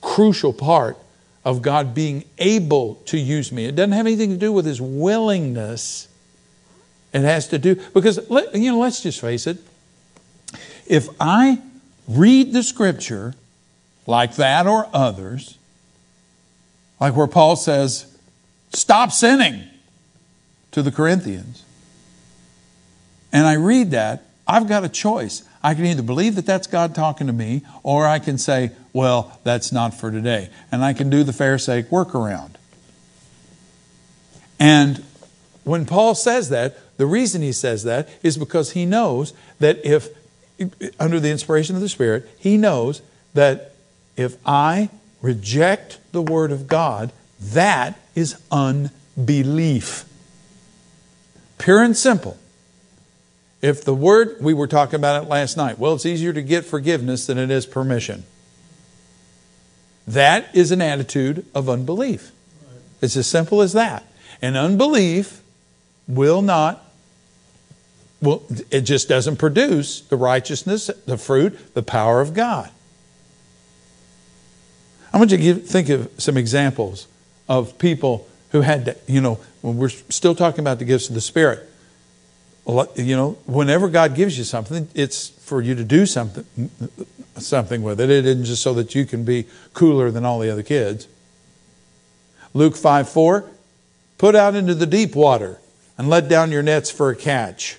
crucial part of God being able to use me. It doesn't have anything to do with his willingness it has to do, because, you know, let's just face it. If I read the scripture like that or others, like where Paul says, stop sinning to the Corinthians, and I read that, I've got a choice. I can either believe that that's God talking to me, or I can say, well, that's not for today. And I can do the Pharisaic workaround. And when Paul says that, the reason he says that is because he knows that if, under the inspiration of the Spirit, he knows that if I reject the Word of God, that is unbelief. Pure and simple. If the Word, we were talking about it last night, well, it's easier to get forgiveness than it is permission. That is an attitude of unbelief. It's as simple as that. And unbelief will not well, it just doesn't produce the righteousness, the fruit, the power of God. I want you to give, think of some examples of people who had to, you know, when we're still talking about the gifts of the Spirit, you know, whenever God gives you something, it's for you to do something, something with it. It isn't just so that you can be cooler than all the other kids. Luke 5 4, put out into the deep water and let down your nets for a catch.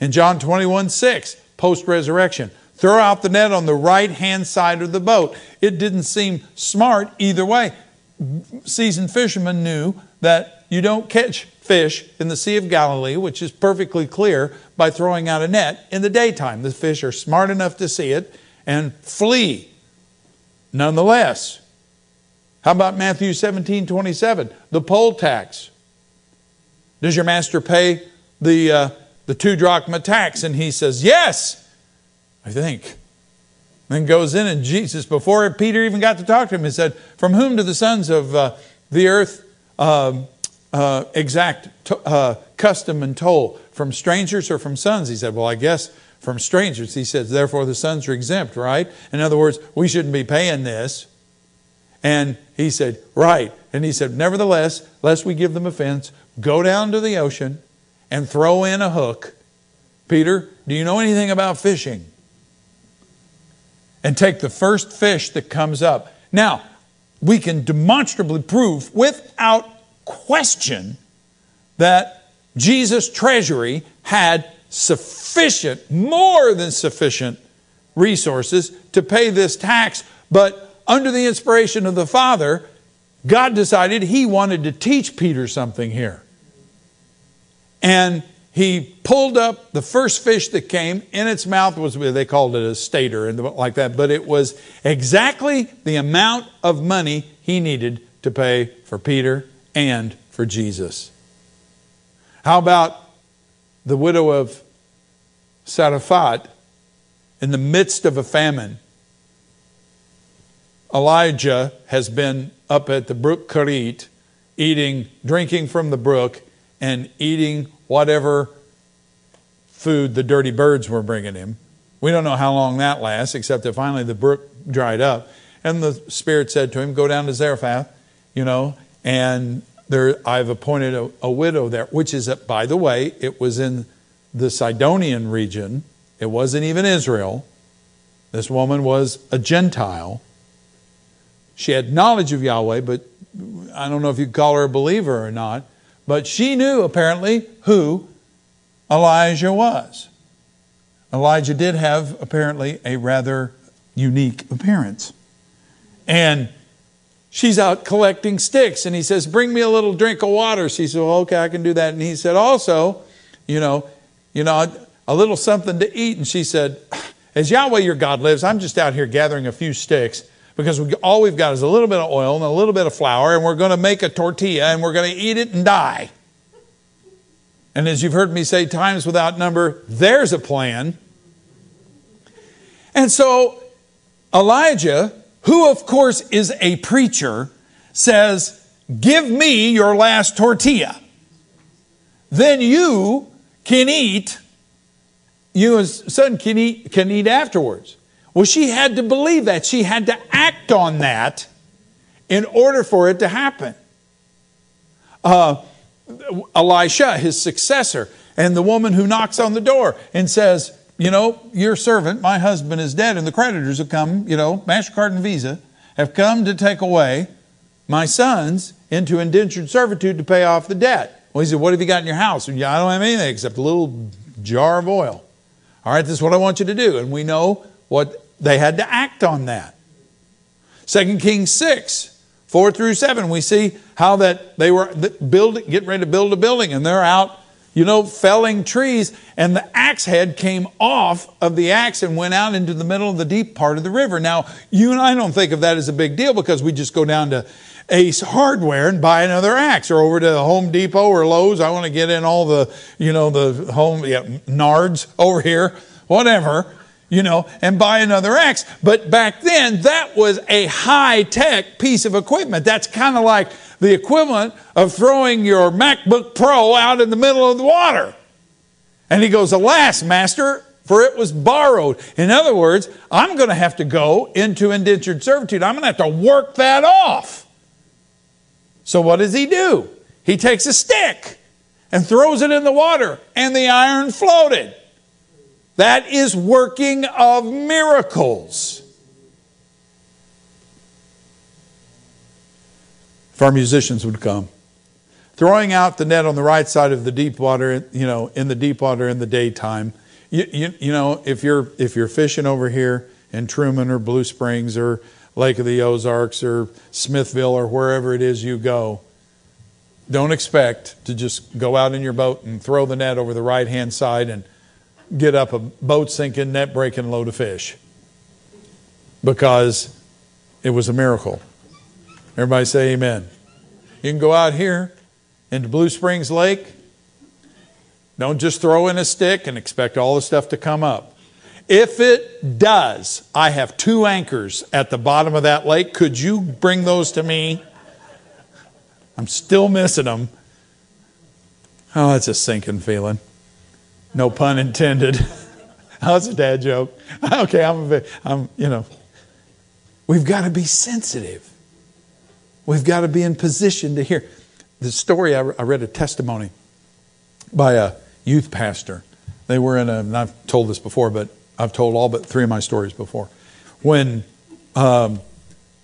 In John 21 6, post resurrection, throw out the net on the right hand side of the boat. It didn't seem smart either way. Seasoned fishermen knew that you don't catch fish in the Sea of Galilee, which is perfectly clear, by throwing out a net in the daytime. The fish are smart enough to see it and flee. Nonetheless, how about Matthew 17 27, the poll tax? Does your master pay the uh, the two drachma tax? And he says, Yes, I think. Then goes in, and Jesus, before Peter even got to talk to him, he said, From whom do the sons of uh, the earth uh, uh, exact uh, custom and toll? From strangers or from sons? He said, Well, I guess from strangers. He says, Therefore the sons are exempt, right? In other words, we shouldn't be paying this. And he said, Right. And he said, Nevertheless, lest we give them offense, go down to the ocean and throw in a hook. Peter, do you know anything about fishing? And take the first fish that comes up. Now, we can demonstrably prove without question that Jesus' treasury had sufficient, more than sufficient resources to pay this tax. But under the inspiration of the Father, God decided He wanted to teach Peter something here. And he pulled up the first fish that came. In its mouth was, they called it a stater and like that, but it was exactly the amount of money he needed to pay for Peter and for Jesus. How about the widow of Zarephath in the midst of a famine. Elijah has been up at the brook Cherith, eating, drinking from the brook, and eating whatever food the dirty birds were bringing him. We don't know how long that lasts, except that finally the brook dried up. And the Spirit said to him, Go down to Zarephath, you know, and there I've appointed a, a widow there, which is, uh, by the way, it was in the Sidonian region. It wasn't even Israel. This woman was a Gentile. She had knowledge of Yahweh, but I don't know if you call her a believer or not. But she knew apparently who Elijah was. Elijah did have apparently a rather unique appearance. And she's out collecting sticks, and he says, Bring me a little drink of water. She said, well, Okay, I can do that. And he said, Also, you know, you know, a little something to eat. And she said, As Yahweh your God lives, I'm just out here gathering a few sticks because we, all we've got is a little bit of oil and a little bit of flour, and we're going to make a tortilla and we're going to eat it and die. And as you've heard me say times without number, there's a plan. And so Elijah, who of course is a preacher, says, Give me your last tortilla. Then you can eat, you and son can eat, can eat afterwards. Well, she had to believe that. She had to act on that in order for it to happen. Uh, Elisha, his successor, and the woman who knocks on the door and says, you know, your servant, my husband, is dead, and the creditors have come, you know, MasterCard and Visa, have come to take away my sons into indentured servitude to pay off the debt. Well, he said, What have you got in your house? And, I don't have anything except a little jar of oil. All right, this is what I want you to do. And we know what they had to act on that. 2 Kings 6, 4 through 7, we see how that they were building, getting ready to build a building, and they're out you know, felling trees, and the axe head came off of the axe and went out into the middle of the deep part of the river. Now, you and I don't think of that as a big deal because we just go down to Ace Hardware and buy another axe, or over to Home Depot or Lowe's. I want to get in all the, you know, the home yeah, Nards over here, whatever you know, and buy another axe. But back then, that was a high tech piece of equipment. That's kind of like the equivalent of throwing your MacBook Pro out in the middle of the water. And he goes, Alas, master, for it was borrowed. In other words, I'm going to have to go into indentured servitude. I'm going to have to work that off. So what does he do? He takes a stick and throws it in the water, and the iron floated. That is working of miracles. if our musicians would come. Throwing out the net on the right side of the deep water, you know, in the deep water in the daytime. You, you, you know, if you're, if you're fishing over here in Truman or Blue Springs or Lake of the Ozarks or Smithville or wherever it is you go, don't expect to just go out in your boat and throw the net over the right hand side and get up a boat sinking, net breaking load of fish because it was a miracle. Everybody say amen. You can go out here into Blue Springs Lake. Don't just throw in a stick and expect all the stuff to come up. If it does, I have two anchors at the bottom of that lake. Could you bring those to me? I'm still missing them. Oh, that's a sinking feeling. No pun intended. (laughs) that's a dad joke. (laughs) okay, I'm, a, I'm, you know. We've got to be sensitive. We've got to be in position to hear. The story, I read a testimony by a youth pastor. They were in a, and I've told this before, but I've told all but three of my stories before. When, um,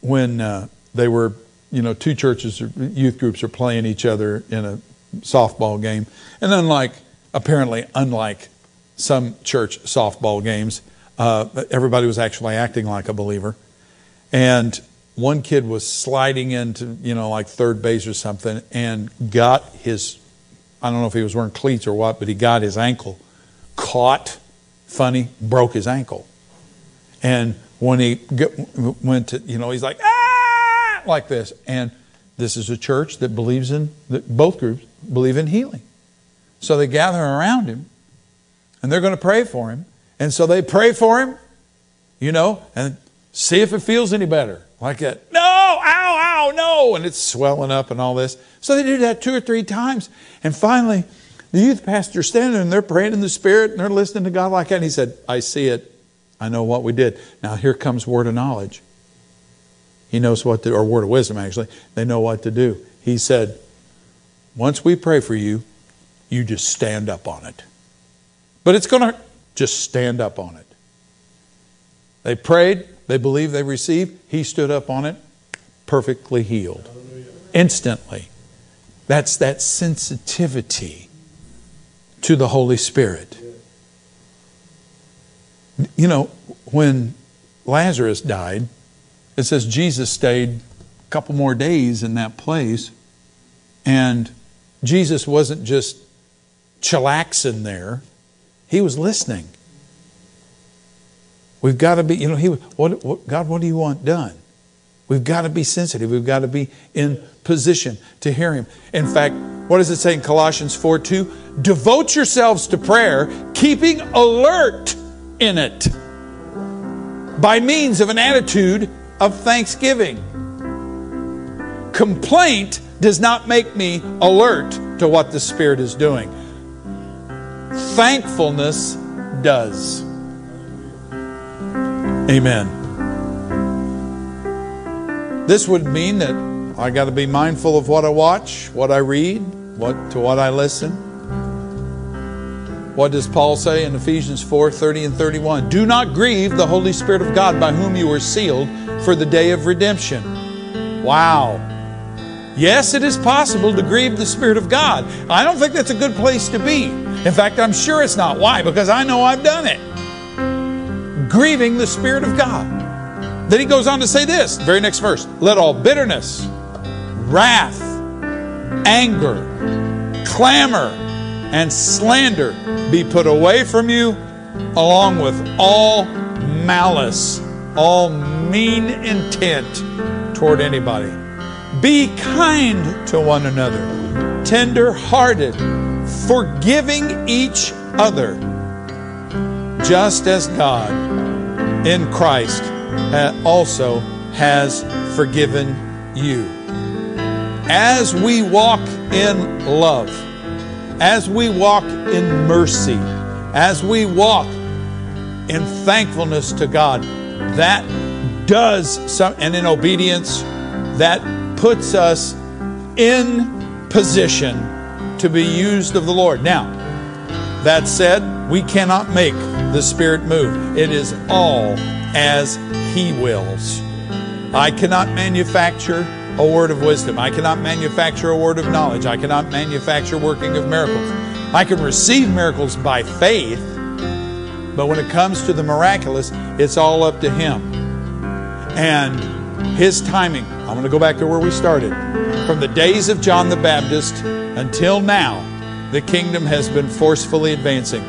when uh, they were, you know, two churches or youth groups are playing each other in a softball game. And unlike, apparently, unlike some church softball games, uh, everybody was actually acting like a believer. And one kid was sliding into, you know, like third base or something and got his, I don't know if he was wearing cleats or what, but he got his ankle caught, funny, broke his ankle. And when he get, went to, you know, he's like, ah, like this. And this is a church that believes in, that both groups believe in healing. So they gather around him and they're going to pray for him. And so they pray for him you know, and see if it feels any better. Like that, no, ow, ow, no, and it's swelling up and all this. So they do that two or three times. And finally, the youth pastor's standing and they're praying in the Spirit and they're listening to God like that. And he said, I see it. I know what we did. Now here comes word of knowledge. He knows what to, or word of wisdom actually. They know what to do. He said, once we pray for you, you just stand up on it. But it's going to just stand up on it. They prayed, they believed, they received. He stood up on it, perfectly healed. Instantly. That's that sensitivity to the Holy Spirit. You know, when Lazarus died, it says Jesus stayed a couple more days in that place, and Jesus wasn't just chillaxing there, he was listening. We've got to be, you know, he, what, what, God, what do you want done? We've got to be sensitive. We've got to be in position to hear him. In fact, what does it say in Colossians 4 2? Devote yourselves to prayer, keeping alert in it by means of an attitude of thanksgiving. Complaint does not make me alert to what the Spirit is doing. Thankfulness does. Amen. This would mean that I got to be mindful of what I watch, what I read, what to what I listen. What does Paul say in Ephesians 4 30 and 31? Do not grieve the Holy Spirit of God by whom you were sealed for the day of redemption. Wow. Yes, it is possible to grieve the Spirit of God. I don't think that's a good place to be. In fact, I'm sure it's not. Why? Because I know I've done it. Grieving the Spirit of God. Then he goes on to say this, very next verse let all bitterness, wrath, anger, clamor, and slander be put away from you, along with all malice, all mean intent toward anybody. Be kind to one another, tender hearted, forgiving each other, just as God in Christ also has forgiven you. As we walk in love, as we walk in mercy, as we walk in thankfulness to God, that does some, and in obedience, that puts us in position to be used of the Lord. Now, that said, we cannot make the Spirit move. It is all as He wills. I cannot manufacture a word of wisdom. I cannot manufacture a word of knowledge. I cannot manufacture working of miracles. I can receive miracles by faith, but when it comes to the miraculous, it's all up to Him. And His timing, I'm going to go back to where we started. From the days of John the Baptist until now, the kingdom has been forcefully advancing.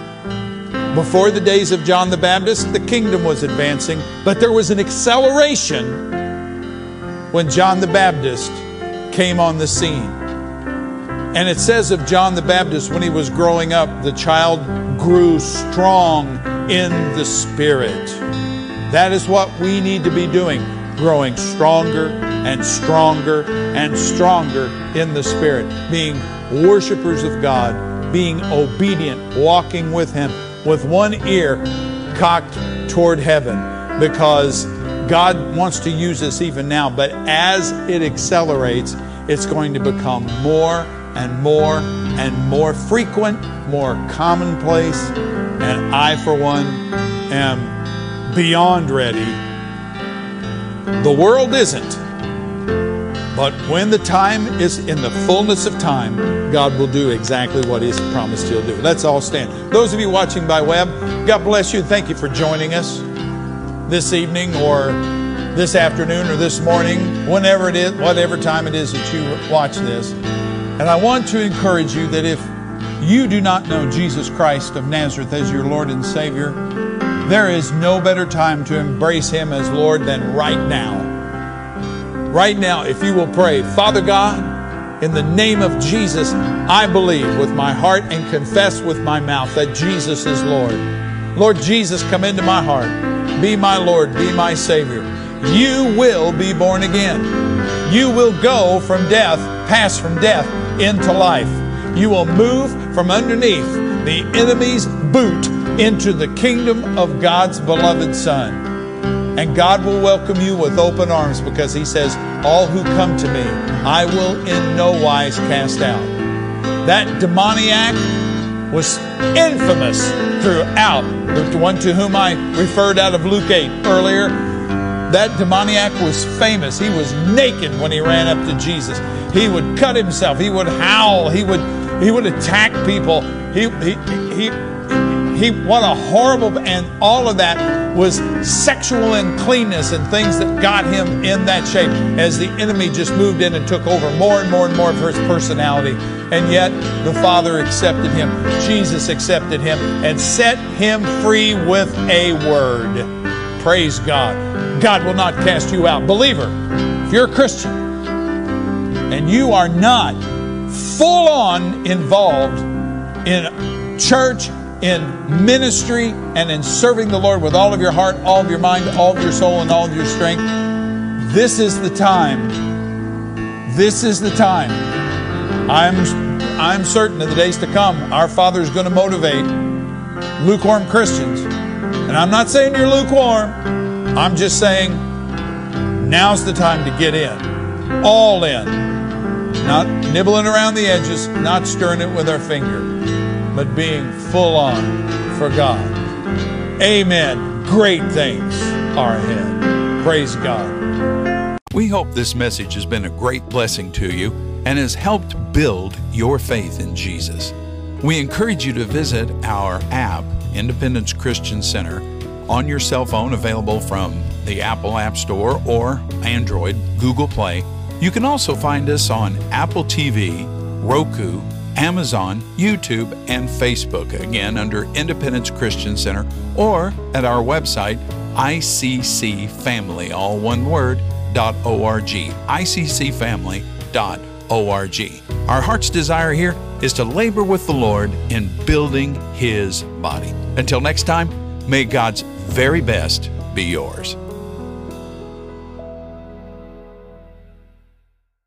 Before the days of John the Baptist, the kingdom was advancing, but there was an acceleration when John the Baptist came on the scene. And it says of John the Baptist, when he was growing up, the child grew strong in the Spirit. That is what we need to be doing, growing stronger and stronger and stronger in the Spirit, being worshipers of God, being obedient, walking with Him, with one ear cocked toward heaven because God wants to use us even now. But as it accelerates, it's going to become more and more and more frequent, more commonplace. And I, for one, am beyond ready. The world isn't. But when the time is in the fullness of time, God will do exactly what He's promised He'll do. Let's all stand. Those of you watching by web, God bless you. Thank you for joining us this evening or this afternoon or this morning, whenever it is, whatever time it is that you watch this. And I want to encourage you that if you do not know Jesus Christ of Nazareth as your Lord and Savior, there is no better time to embrace Him as Lord than right now. Right now, if you will pray, Father God, in the name of Jesus, I believe with my heart and confess with my mouth that Jesus is Lord. Lord Jesus, come into my heart. be my Lord, be my Savior, you will be born again. You will go from death, pass from death into life. You will move from underneath the enemy's boot into the kingdom of God's beloved Son. And God will welcome you with open arms because He says, All who come to me, I will in no wise cast out. That demoniac was infamous throughout. The one to whom I referred out of Luke 8 earlier, that demoniac was famous. He was naked when he ran up to Jesus. He would cut himself. He would howl. He would he would attack people. He he he he what a horrible and all of that was sexual uncleanness and things that got him in that shape as the enemy just moved in and took over more and more and more of his personality. And yet the Father accepted him. Jesus accepted him and set him free with a word. Praise God. God will not cast you out. Believer, if you're a Christian and you are not full on involved in church, in ministry, and in serving the Lord with all of your heart, all of your mind, all of your soul, and all of your strength, this is the time. This is the time. I'm, I'm certain in the days to come, our Father is going to motivate lukewarm Christians. And I'm not saying you're lukewarm. I'm just saying, now's the time to get in, all in, not nibbling around the edges, not stirring it with our finger, but being full on for God. Amen. Great things are ahead. Praise God. We hope this message has been a great blessing to you and has helped build your faith in Jesus. We encourage you to visit our app, Independence Christian Center on your cell phone, available from the Apple App Store or Android, Google Play. You can also find us on Apple TV, Roku, Amazon, YouTube, and Facebook, again under Independence Christian Center, or at our website, iccfamily, all one iccfamily.org. Our heart's desire here is to labor with the Lord in building His body. Until next time, may God's very best be yours.